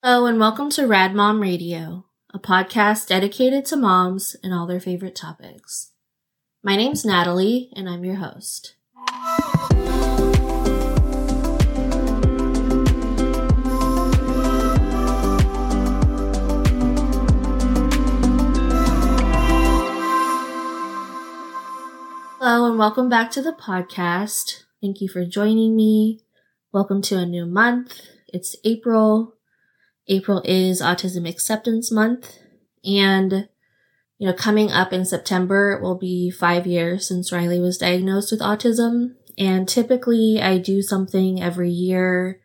Hello, and welcome to Rad Mom Radio, a podcast dedicated to moms and all their favorite topics. My name's Natalie, and I'm your host. Hello, and welcome back to the podcast. Thank you for joining me. Welcome to a new month. It's April. April is Autism Acceptance Month. And, you know, coming up in September, it will be five years since Riley was diagnosed with autism. And typically I do something every year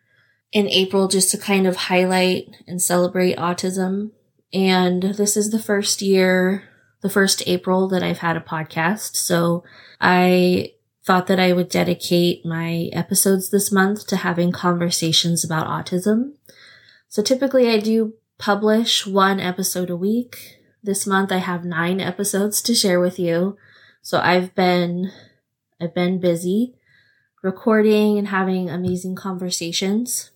in April just to kind of highlight and celebrate autism. And this is the first year the first April that I've had a podcast. So I thought that I would dedicate my episodes this month to having conversations about autism. So typically I do publish one episode a week. This month I have nine episodes to share with you. So I've been, I've been busy recording and having amazing conversations.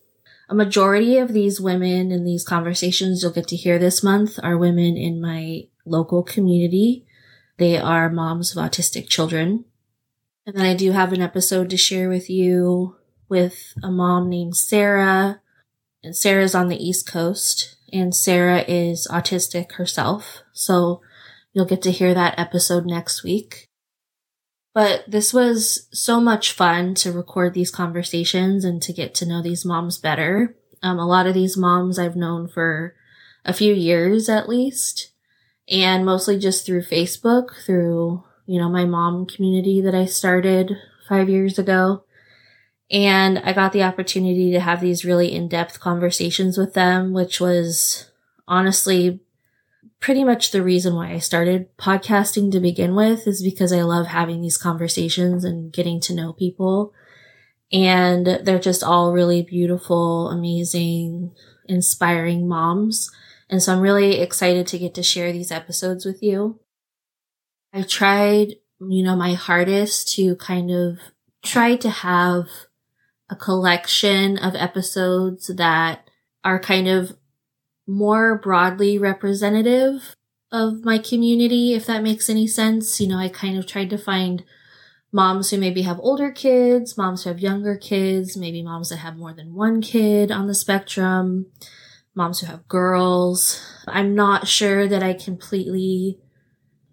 A majority of these women in these conversations you'll get to hear this month are women in my local community. They are moms of autistic children. And then I do have an episode to share with you with a mom named Sarah. And Sarah's on the East Coast and Sarah is autistic herself. So you'll get to hear that episode next week. But this was so much fun to record these conversations and to get to know these moms better. Um, a lot of these moms I've known for a few years at least and mostly just through Facebook, through, you know, my mom community that I started five years ago. And I got the opportunity to have these really in-depth conversations with them, which was honestly pretty much the reason why I started podcasting to begin with is because I love having these conversations and getting to know people. And they're just all really beautiful, amazing, inspiring moms and so I'm really excited to get to share these episodes with you. I tried, you know, my hardest to kind of try to have a collection of episodes that are kind of more broadly representative of my community, if that makes any sense. You know, I kind of tried to find moms who maybe have older kids, moms who have younger kids, maybe moms that have more than one kid on the spectrum, moms who have girls. I'm not sure that I completely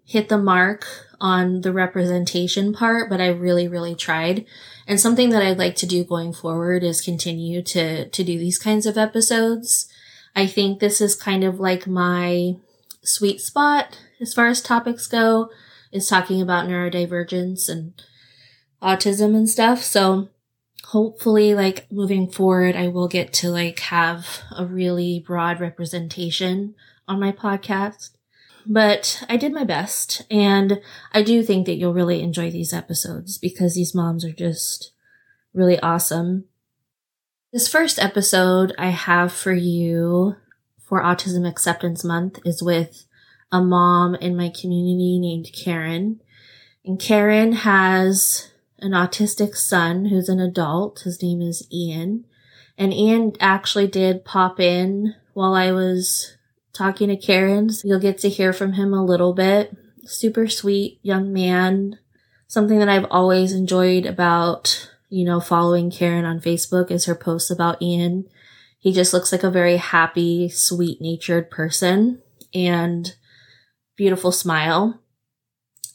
hit the mark on the representation part, but I really, really tried. And something that I'd like to do going forward is continue to, to do these kinds of episodes. I think this is kind of like my sweet spot as far as topics go, is talking about neurodivergence and autism and stuff. So hopefully like moving forward i will get to like have a really broad representation on my podcast but i did my best and i do think that you'll really enjoy these episodes because these moms are just really awesome this first episode i have for you for autism acceptance month is with a mom in my community named karen and karen has an autistic son who's an adult. His name is Ian. And Ian actually did pop in while I was talking to Karen. So you'll get to hear from him a little bit. Super sweet young man. Something that I've always enjoyed about, you know, following Karen on Facebook is her posts about Ian. He just looks like a very happy, sweet natured person and beautiful smile.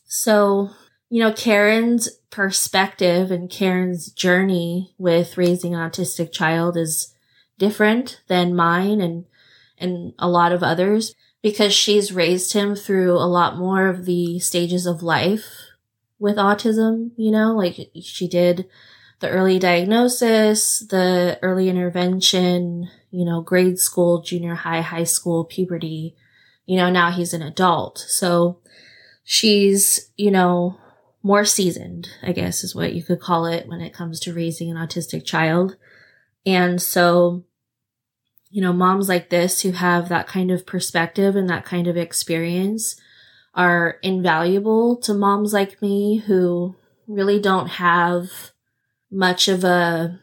So, you know, Karen's perspective and Karen's journey with raising an autistic child is different than mine and and a lot of others because she's raised him through a lot more of the stages of life with autism, you know, like she did the early diagnosis, the early intervention, you know, grade school, junior high, high school, puberty, you know, now he's an adult. So she's, you know, more seasoned, I guess is what you could call it when it comes to raising an autistic child. And so, you know, moms like this who have that kind of perspective and that kind of experience are invaluable to moms like me who really don't have much of a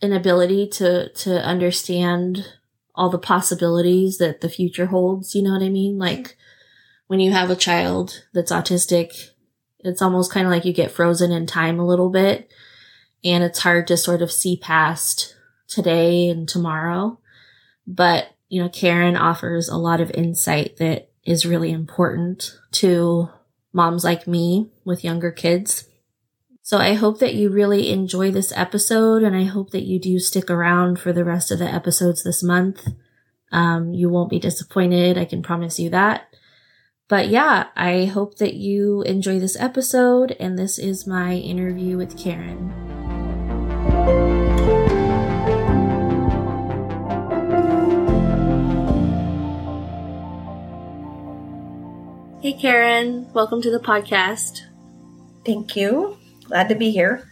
an ability to to understand all the possibilities that the future holds. You know what I mean? Like when you have a child that's autistic, it's almost kind of like you get frozen in time a little bit and it's hard to sort of see past today and tomorrow. But, you know, Karen offers a lot of insight that is really important to moms like me with younger kids. So I hope that you really enjoy this episode and I hope that you do stick around for the rest of the episodes this month. Um, you won't be disappointed. I can promise you that. But yeah, I hope that you enjoy this episode and this is my interview with Karen. Hey, Karen. Welcome to the podcast. Thank you. Glad to be here.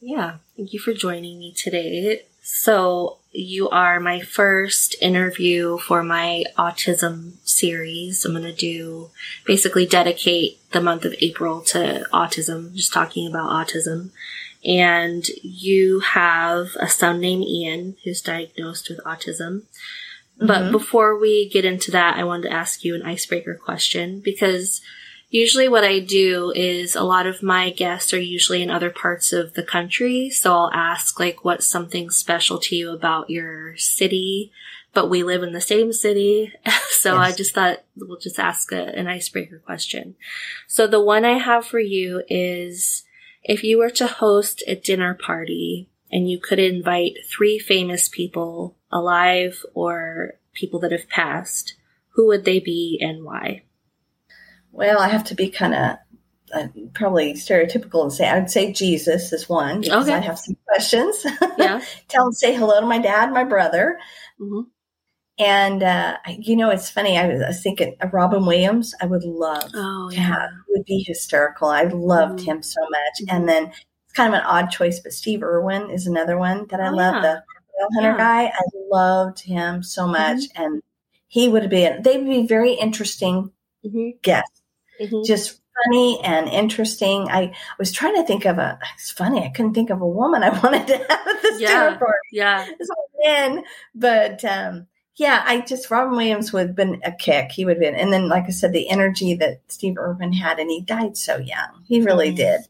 Yeah. Thank you for joining me today. So, you are my first interview for my autism series. I'm going to do basically dedicate the month of April to autism, just talking about autism. And you have a son named Ian who's diagnosed with autism. But mm-hmm. before we get into that, I wanted to ask you an icebreaker question because usually what I do is a lot of my guests are usually in other parts of the country. So I'll ask like, what's something special to you about your city? But we live in the same city. so yes. I just thought we'll just ask a, an icebreaker question. So the one I have for you is if you were to host a dinner party and you could invite three famous people alive or people that have passed, who would they be and why? Well, I have to be kind of uh, probably stereotypical and say I would say Jesus is one because okay. I have some questions. Yeah, tell him say hello to my dad, my brother, mm-hmm. and uh, you know it's funny. I was, I was, thinking of Robin Williams. I would love oh, to yeah. have. Would be hysterical. I loved mm-hmm. him so much. Mm-hmm. And then kind of an odd choice, but Steve Irwin is another one that I oh, love. Yeah. The hunter yeah. guy. I loved him so much, mm-hmm. and he would be. They would be very interesting mm-hmm. guests mm-hmm. just funny and interesting. I was trying to think of a. It's funny. I couldn't think of a woman I wanted to have at this yeah, dinner party. Yeah, it's all men, but um, yeah, I just Robin Williams would have been a kick. He would have been, and then like I said, the energy that Steve Irwin had, and he died so young. He really mm-hmm. did.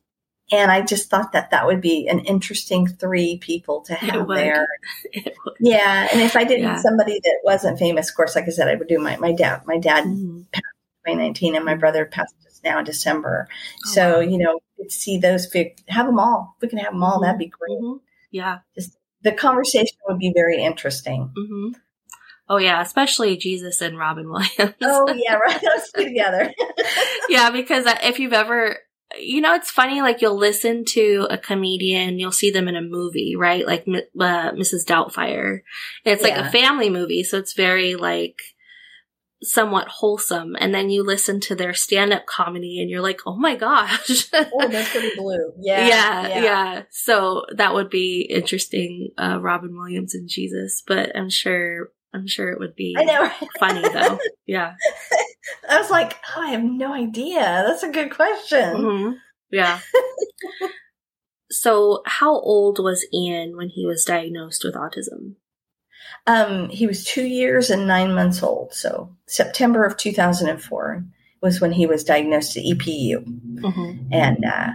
And I just thought that that would be an interesting three people to have there. Yeah, and if I didn't yeah. somebody that wasn't famous, of course, like I said, I would do my my dad. My dad mm-hmm. 2019, and my brother passed just now in December. Oh, so wow. you know, see those, have them all. If we can have them all, mm-hmm. that'd be great. Mm-hmm. Yeah, just the conversation would be very interesting. Mm-hmm. Oh yeah, especially Jesus and Robin Williams. oh yeah, right. Those two together. yeah, because if you've ever, you know, it's funny. Like you'll listen to a comedian, you'll see them in a movie, right? Like uh, Mrs. Doubtfire. It's yeah. like a family movie, so it's very like somewhat wholesome and then you listen to their stand-up comedy and you're like oh my gosh oh that's pretty blue yeah, yeah, yeah yeah so that would be interesting uh robin williams and jesus but i'm sure i'm sure it would be funny though yeah i was like oh, i have no idea that's a good question mm-hmm. yeah so how old was ian when he was diagnosed with autism um, he was two years and nine months old. So September of 2004 was when he was diagnosed at EPU. Mm-hmm. And uh,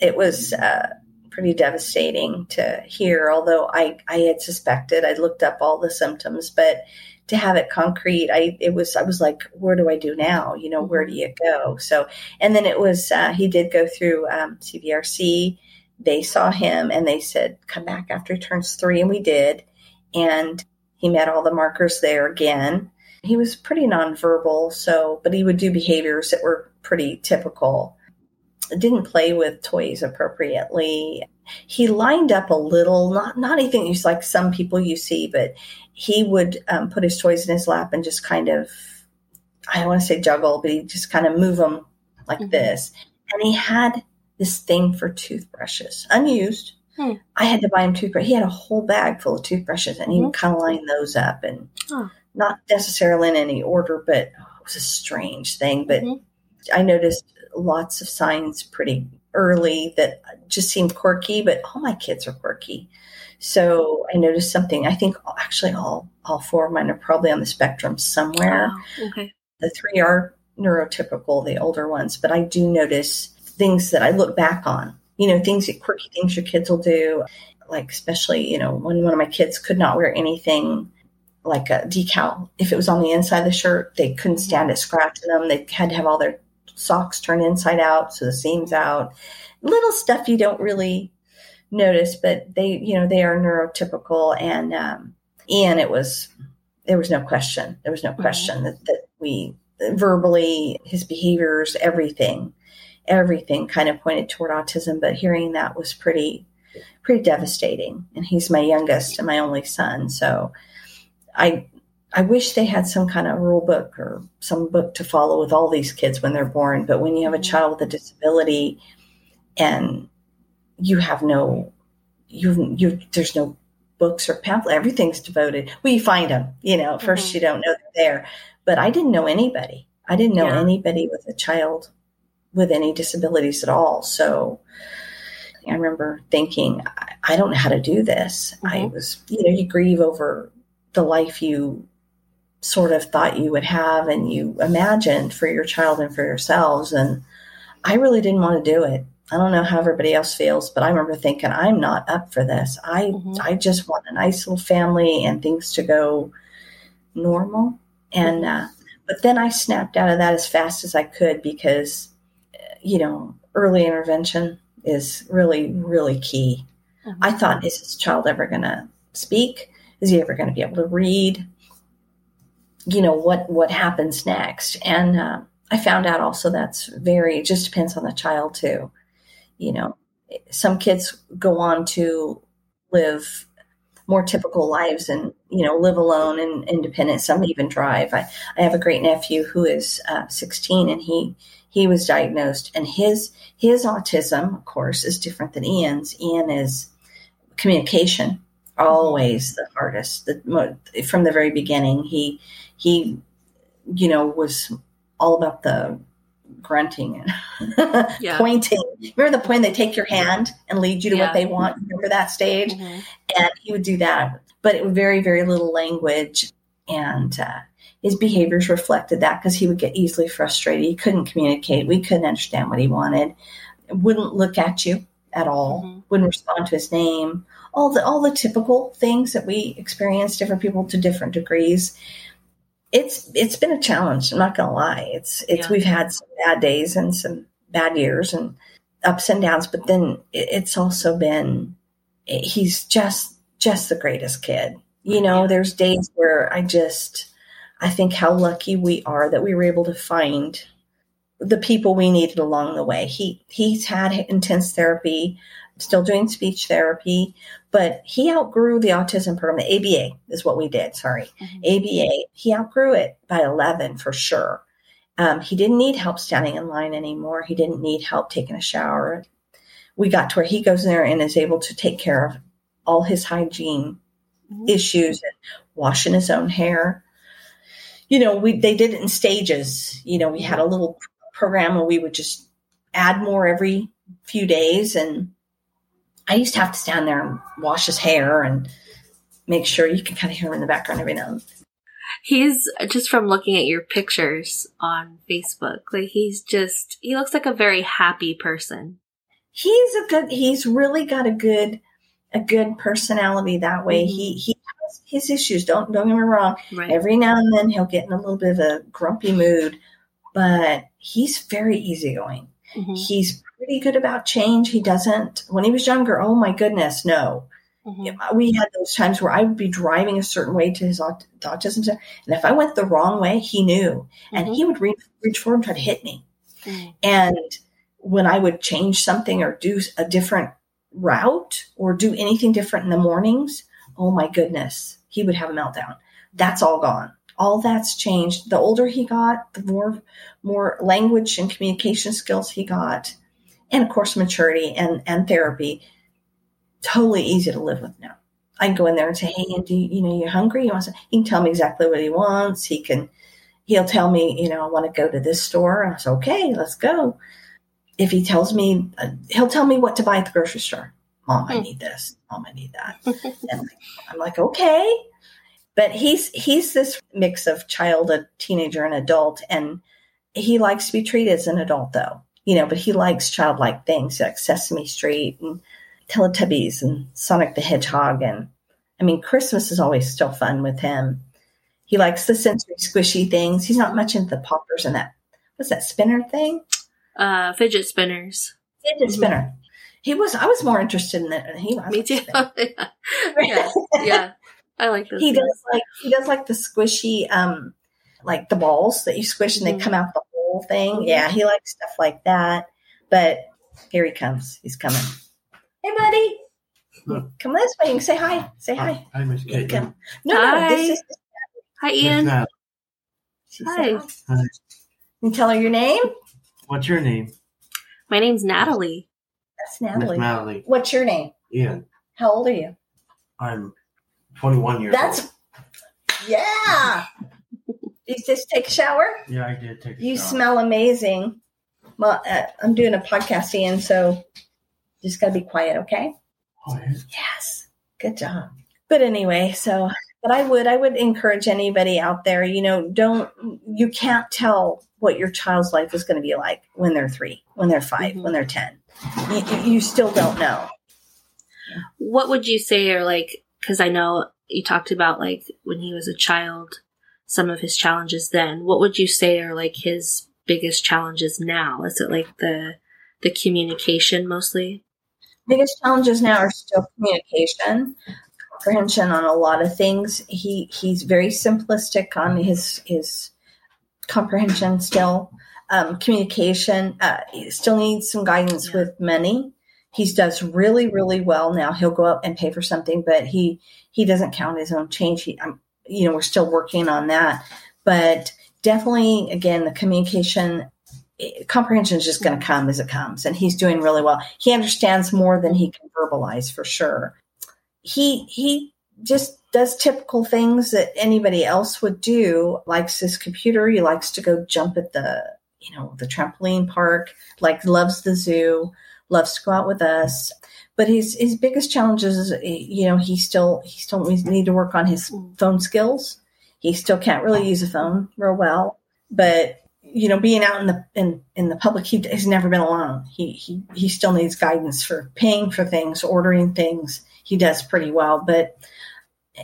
it was uh, pretty devastating to hear, although I, I had suspected, I looked up all the symptoms, but to have it concrete, I, it was, I was like, where do I do now? You know, where do you go? So, and then it was, uh, he did go through um, CVRC. They saw him and they said, come back after he turns three. And we did. And he met all the markers there again. He was pretty nonverbal, so, but he would do behaviors that were pretty typical. Didn't play with toys appropriately. He lined up a little, not not anything like some people you see, but he would um, put his toys in his lap and just kind of, I don't want to say juggle, but he just kind of move them like mm-hmm. this. And he had this thing for toothbrushes, unused, Hmm. I had to buy him toothbrush. He had a whole bag full of toothbrushes, and he mm-hmm. would kind of line those up, and not necessarily in any order, but oh, it was a strange thing. But mm-hmm. I noticed lots of signs pretty early that just seemed quirky. But all my kids are quirky, So I noticed something. I think actually all all four of mine are probably on the spectrum somewhere. Oh, okay. The three are neurotypical, the older ones, but I do notice things that I look back on. You know, things that quirky things your kids will do, like especially you know when one of my kids could not wear anything like a decal if it was on the inside of the shirt, they couldn't stand it scratching them. They had to have all their socks turned inside out, so the seams out. Little stuff you don't really notice, but they, you know, they are neurotypical. And um, Ian, it was there was no question. There was no mm-hmm. question mm-hmm. that, that we verbally his behaviors, everything, everything kind of pointed toward autism. But hearing that was pretty pretty devastating. And he's my youngest and my only son, so I I wish they had some kind of rule book or some book to follow with all these kids when they're born. But when you have a mm-hmm. child with a disability and you have no, you you there's no books or pamphlet. Everything's devoted. Well, you find them. You know, 1st mm-hmm. you don't know they're there. But I didn't know anybody. I didn't know yeah. anybody with a child with any disabilities at all. So I remember thinking, I, I don't know how to do this. Mm-hmm. I was, you know, you grieve over the life you sort of thought you would have and you imagined for your child and for yourselves. And I really didn't want to do it. I don't know how everybody else feels, but I remember thinking, I'm not up for this. I mm-hmm. I just want a nice little family and things to go normal. And mm-hmm. uh, but then I snapped out of that as fast as I could because, you know, early intervention is really really key. Mm-hmm. I thought, is this child ever going to speak? Is he ever going to be able to read? You know what what happens next? And uh, I found out also that's very it just depends on the child too. You know, some kids go on to live more typical lives and you know live alone and independent. Some even drive. I, I have a great nephew who is uh, 16 and he he was diagnosed and his his autism of course is different than Ian's. Ian is communication always the hardest. The, from the very beginning, he he, you know, was all about the grunting and yeah. pointing. Remember the point they take your hand and lead you to yeah. what they want. Remember that stage, mm-hmm. and he would do that, but it was very very little language, and uh, his behaviors reflected that because he would get easily frustrated. He couldn't communicate. We couldn't understand what he wanted. Wouldn't look at you at all. Mm-hmm. Wouldn't respond to his name all the all the typical things that we experience different people to different degrees it's it's been a challenge i'm not gonna lie it's it's yeah. we've had some bad days and some bad years and ups and downs but then it's also been eh, he's just just the greatest kid you know yeah. there's days where i just i think how lucky we are that we were able to find the people we needed along the way he he's had intense therapy still doing speech therapy, but he outgrew the autism program. The ABA is what we did. Sorry, mm-hmm. ABA. He outgrew it by 11 for sure. Um, he didn't need help standing in line anymore. He didn't need help taking a shower. We got to where he goes in there and is able to take care of all his hygiene mm-hmm. issues and washing his own hair. You know, we they did it in stages. You know, we had a little program where we would just add more every few days and I used to have to stand there and wash his hair and make sure you can kind of hear him in the background every now and then. He's just from looking at your pictures on Facebook, like he's just, he looks like a very happy person. He's a good, he's really got a good, a good personality that way. Mm-hmm. He, he has his issues. Don't, don't get me wrong. Right. Every now and then he'll get in a little bit of a grumpy mood, but he's very easygoing. Mm-hmm. He's pretty good about change. He doesn't, when he was younger, oh my goodness, no. Mm-hmm. We had those times where I would be driving a certain way to his aut- autism center, and if I went the wrong way, he knew, and mm-hmm. he would reach, reach forward and try to hit me. Mm-hmm. And when I would change something or do a different route or do anything different in the mornings, oh my goodness, he would have a meltdown. That's all gone all that's changed. The older he got, the more more language and communication skills he got, and of course maturity and and therapy. Totally easy to live with now. I can go in there and say, "Hey, Andy, you know, you're hungry. You want to?" He can tell me exactly what he wants. He can, he'll tell me, you know, I want to go to this store. I say, "Okay, let's go." If he tells me, uh, he'll tell me what to buy at the grocery store. Mom, I need this. Mom, I need that. and I'm like, okay. But he's he's this mix of child, a teenager, and adult, and he likes to be treated as an adult, though. You know, but he likes childlike things like Sesame Street and Teletubbies and Sonic the Hedgehog, and I mean, Christmas is always still fun with him. He likes the sensory squishy things. He's not much into the poppers and that. What's that spinner thing? Uh, fidget spinners. Fidget mm-hmm. spinner. He was. I was more interested in that. He was. Me too. yeah. yeah, I like this. He things. does like he does like the squishy, um, like the balls that you squish and mm-hmm. they come out the whole thing. Mm-hmm. Yeah, he likes stuff like that. But here he comes. He's coming. Hey, buddy. Come this way. You can say hi. Say hi. Hi, Miss Kate. No, no, this is Hi, Ian. Hi. Hi. And tell her your name? What's your name? My name's Natalie. That's Natalie. Miss Natalie. What's your name? Ian. How old are you? I'm 21 years That's, old. yeah. you just take a shower? Yeah, I did take a You shower. smell amazing. Well, uh, I'm doing a podcast, Ian, so just got to be quiet, okay? Oh, yeah. Yes. Good job. But anyway, so but I would I would encourage anybody out there, you know, don't you can't tell what your child's life is going to be like when they're 3, when they're 5, mm-hmm. when they're 10. You, you still don't know. What would you say are like cuz I know you talked about like when he was a child some of his challenges then. What would you say are like his biggest challenges now? Is it like the the communication mostly? Biggest challenges now are still communication comprehension on a lot of things. He he's very simplistic on his his comprehension still. Um, communication uh, still needs some guidance yeah. with money. He does really really well now. He'll go up and pay for something, but he he doesn't count his own change. He, um, you know, we're still working on that, but definitely again the communication eh, comprehension is just going to come as it comes and he's doing really well he understands more than he can verbalize for sure he he just does typical things that anybody else would do. Likes his computer. He likes to go jump at the you know the trampoline park. Like loves the zoo. Loves to go out with us. But his his biggest challenge is you know he still he still need to work on his phone skills. He still can't really use a phone real well. But you know, being out in the in, in the public, he, has never been alone. He he he still needs guidance for paying for things, ordering things he does pretty well. But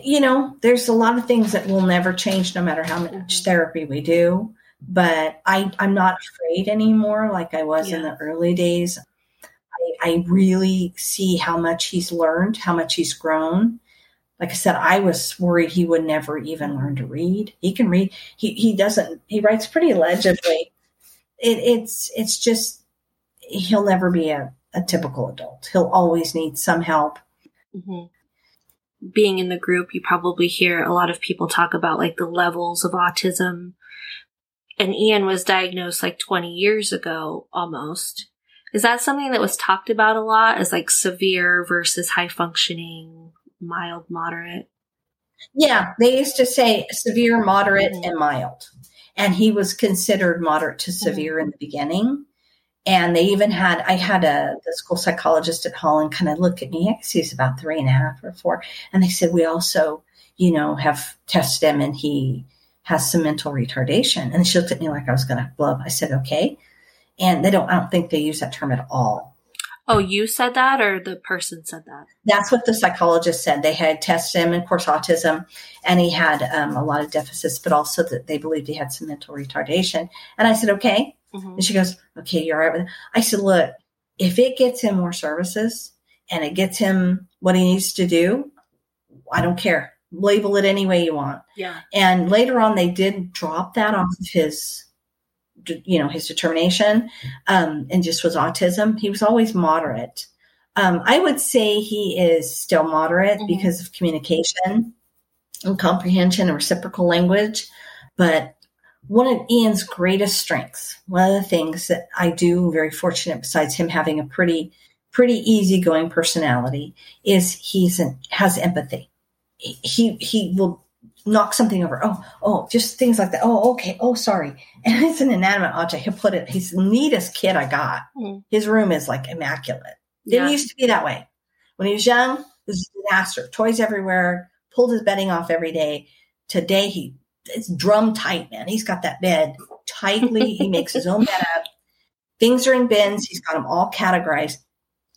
you know, there's a lot of things that will never change no matter how much mm-hmm. therapy we do. But I, I'm not afraid anymore like I was yeah. in the early days. I, I really see how much he's learned, how much he's grown. Like I said, I was worried he would never even learn to read. He can read. He he doesn't. He writes pretty legibly. It, it's it's just he'll never be a, a typical adult. He'll always need some help Mm-hmm. Being in the group, you probably hear a lot of people talk about like the levels of autism. And Ian was diagnosed like 20 years ago almost. Is that something that was talked about a lot as like severe versus high functioning, mild, moderate? Yeah, they used to say severe, moderate, mm-hmm. and mild. And he was considered moderate to severe mm-hmm. in the beginning. And they even had, I had a the school psychologist at Holland kind of look at me. I guess he's about three and a half or four. And they said, we also, you know, have tested him and he has some mental retardation. And she looked at me like I was going to blow up. I said, okay. And they don't, I don't think they use that term at all. Oh, you said that or the person said that? That's what the psychologist said. They had tested him, of course, autism, and he had um, a lot of deficits, but also that they believed he had some mental retardation. And I said, okay. Mm-hmm. And she goes, okay, you're all right with it. I said, look, if it gets him more services and it gets him what he needs to do, I don't care. Label it any way you want. Yeah. And later on, they did drop that off of his, you know, his determination, um, and just was autism. He was always moderate. Um, I would say he is still moderate mm-hmm. because of communication and comprehension and reciprocal language, but one of Ian's greatest strengths, one of the things that I do very fortunate besides him having a pretty pretty easygoing personality is he's an, has empathy. He he will knock something over. Oh, oh, just things like that. Oh, okay. Oh, sorry. And it's an inanimate object. He'll put it. He's the neatest kid I got. Mm. His room is like immaculate. Didn't yeah. used to be that way. When he was young, it was a disaster. Toys everywhere, pulled his bedding off every day. Today, he it's drum tight, man. He's got that bed tightly. he makes his own bed up. Things are in bins. He's got them all categorized.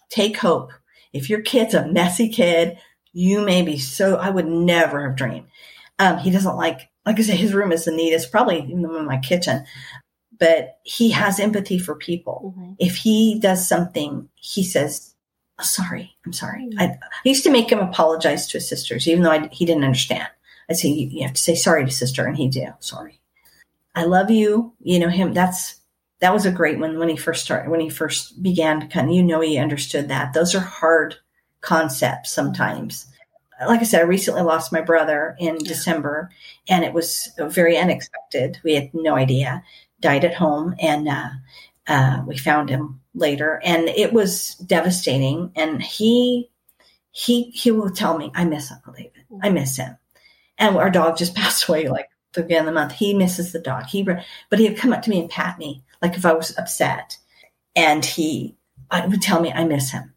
Take hope. If your kid's a messy kid, you may be so, I would never have dreamed. Um, he doesn't like, like I said, his room is the neatest, probably even in my kitchen, but he has empathy for people. Mm-hmm. If he does something, he says, oh, sorry, I'm sorry. Mm-hmm. I, I, used to make him apologize to his sisters, even though I, he didn't understand. I'd say, you, you have to say sorry to sister. And he'd do, sorry. I love you. You know, him, that's, that was a great one when he first started, when he first began to kind of, you know, he understood that. Those are hard concepts sometimes. Like I said, I recently lost my brother in yeah. December and it was very unexpected. We had no idea. Died at home and, uh, uh, we found him later and it was devastating. And he, he, he will tell me, I miss Uncle David. I miss him. And our dog just passed away like the beginning of the month. He misses the dog. He, but he'd come up to me and pat me like if I was upset. And he I would tell me, I miss him.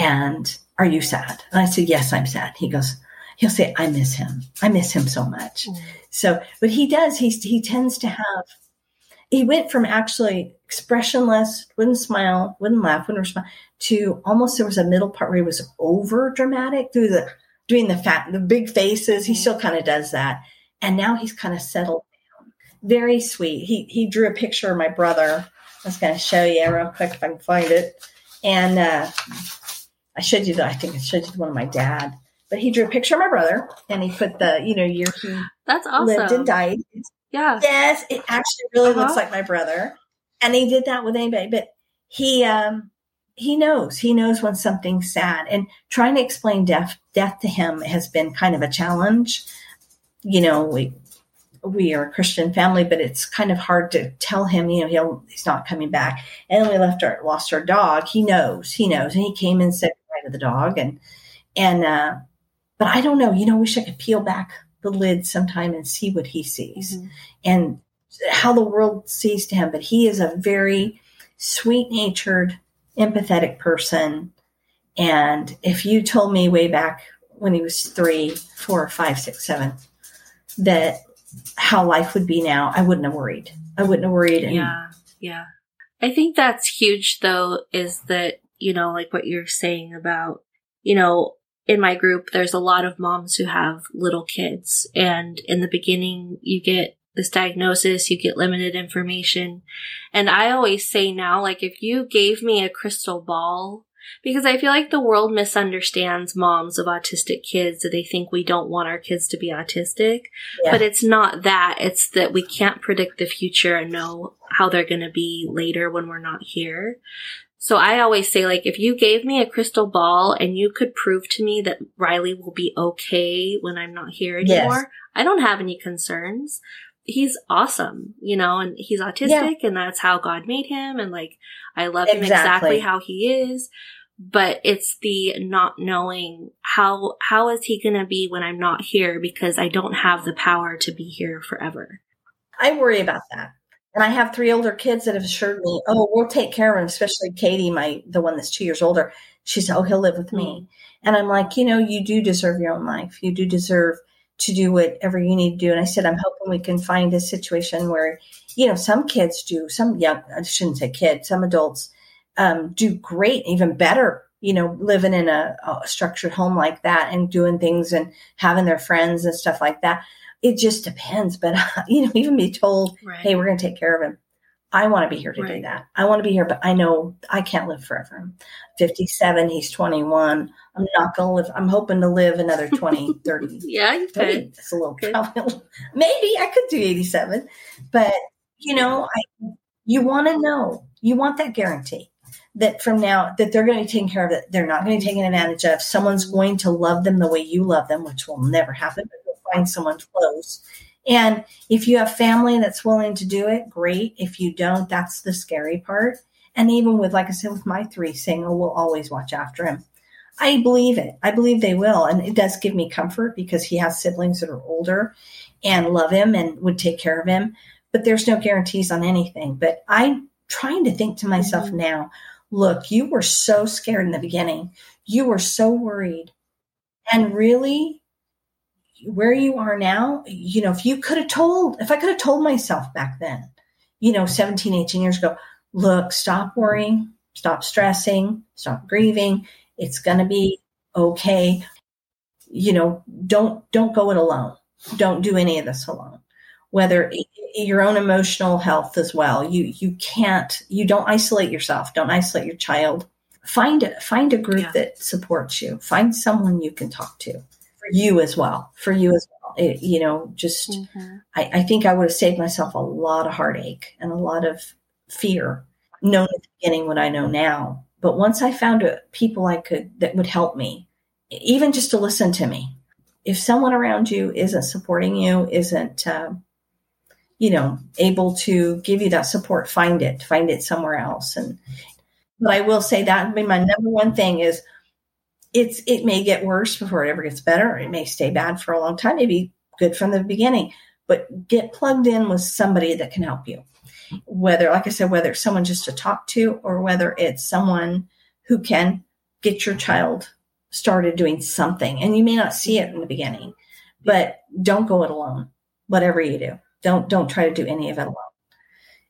And are you sad? And I said, yes, I'm sad. He goes, he'll say, I miss him. I miss him so much. Mm. So, but he does, he, he tends to have, he went from actually expressionless, wouldn't smile, wouldn't laugh, wouldn't respond to almost there was a middle part where he was over dramatic through the, doing the fat, the big faces. He mm. still kind of does that. And now he's kind of settled down. very sweet. He he drew a picture of my brother. I was going to show you real quick if I can find it. And uh, I showed you. that. I think I showed you the one of my dad. But he drew a picture of my brother, and he put the you know year he that's awesome. lived and died. Yeah. Yes, it actually really uh-huh. looks like my brother, and he did that with anybody. But he um he knows he knows when something's sad, and trying to explain death death to him has been kind of a challenge. You know, we we are a Christian family, but it's kind of hard to tell him, you know, he'll, he's not coming back. And we left our, lost our dog. He knows, he knows. And he came and said goodbye to the dog. And, and, uh, but I don't know, you know, wish I could peel back the lid sometime and see what he sees mm-hmm. and how the world sees to him. But he is a very sweet natured, empathetic person. And if you told me way back when he was three, four, five, six, seven, that how life would be now, I wouldn't have worried. I wouldn't have worried. And- yeah. Yeah. I think that's huge though, is that, you know, like what you're saying about, you know, in my group, there's a lot of moms who have little kids. And in the beginning, you get this diagnosis, you get limited information. And I always say now, like, if you gave me a crystal ball because I feel like the world misunderstands moms of autistic kids that they think we don't want our kids to be autistic. Yeah. But it's not that. It's that we can't predict the future and know how they're going to be later when we're not here. So I always say, like, if you gave me a crystal ball and you could prove to me that Riley will be okay when I'm not here anymore, yes. I don't have any concerns. He's awesome, you know, and he's autistic yeah. and that's how God made him. And like, I love exactly. him exactly how he is but it's the not knowing how how is he going to be when I'm not here because I don't have the power to be here forever. I worry about that. And I have three older kids that have assured me, "Oh, we'll take care of him." Especially Katie, my the one that's two years older. She said, "Oh, he'll live with me." Mm-hmm. And I'm like, you know, you do deserve your own life. You do deserve to do whatever you need to do. And I said, I'm hoping we can find a situation where, you know, some kids do, some young, I shouldn't say kids, some adults um, do great, even better, you know, living in a, a structured home like that and doing things and having their friends and stuff like that. It just depends. But, you know, even be told, right. hey, we're going to take care of him. I want to be here to right. do that. I want to be here, but I know I can't live forever. I'm 57, he's 21. I'm not going to live. I'm hoping to live another 20, 30. yeah, you could. It's a little, maybe I could do 87, but you know, I, you want to know, you want that guarantee that from now that they're going to be taken care of that they're not going to be taken advantage of someone's going to love them the way you love them which will never happen find someone close. And if you have family that's willing to do it great. If you don't that's the scary part. And even with like i said with my three saying oh we'll always watch after him. I believe it. I believe they will. And it does give me comfort because he has siblings that are older and love him and would take care of him. But there's no guarantees on anything. But i'm trying to think to myself mm-hmm. now look, you were so scared in the beginning. You were so worried. And really, where you are now, you know, if you could have told, if I could have told myself back then, you know, 17, 18 years ago, look, stop worrying, stop stressing, stop grieving. It's going to be okay. You know, don't, don't go it alone. Don't do any of this alone. Whether your own emotional health as well. You, you can't, you don't isolate yourself. Don't isolate your child. Find it, find a group yeah. that supports you. Find someone you can talk to you as well, for you as well. It, you know, just, mm-hmm. I, I think I would have saved myself a lot of heartache and a lot of fear known at the beginning what I know now. But once I found a, people I could that would help me, even just to listen to me, if someone around you isn't supporting you, isn't uh, you know able to give you that support, find it, find it somewhere else. And but I will say that I mean, my number one thing is it's it may get worse before it ever gets better. It may stay bad for a long time, maybe good from the beginning. But get plugged in with somebody that can help you whether, like I said, whether it's someone just to talk to or whether it's someone who can get your child started doing something. And you may not see it in the beginning, but don't go it alone. Whatever you do, don't don't try to do any of it alone.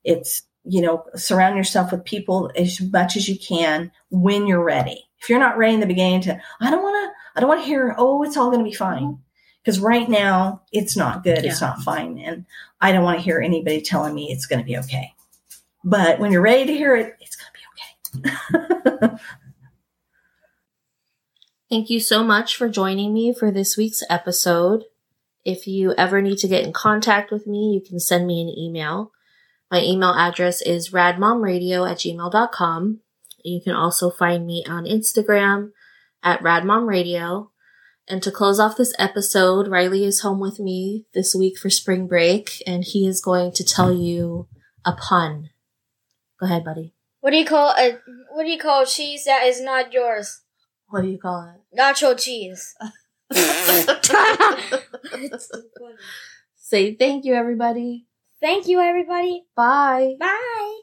It's you know surround yourself with people as much as you can when you're ready. If you're not ready in the beginning to, I don't want to, I don't want to hear, oh, it's all going to be fine. Mm-hmm. Because right now it's not good, yeah. it's not fine, and I don't want to hear anybody telling me it's going to be okay. But when you're ready to hear it, it's going to be okay. Thank you so much for joining me for this week's episode. If you ever need to get in contact with me, you can send me an email. My email address is radmomradio at gmail.com. You can also find me on Instagram at radmomradio. And to close off this episode, Riley is home with me this week for spring break, and he is going to tell you a pun. Go ahead, buddy. What do you call a what do you call cheese that is not yours? What do you call it? Nacho cheese. Say thank you, everybody. Thank you, everybody. Bye. Bye.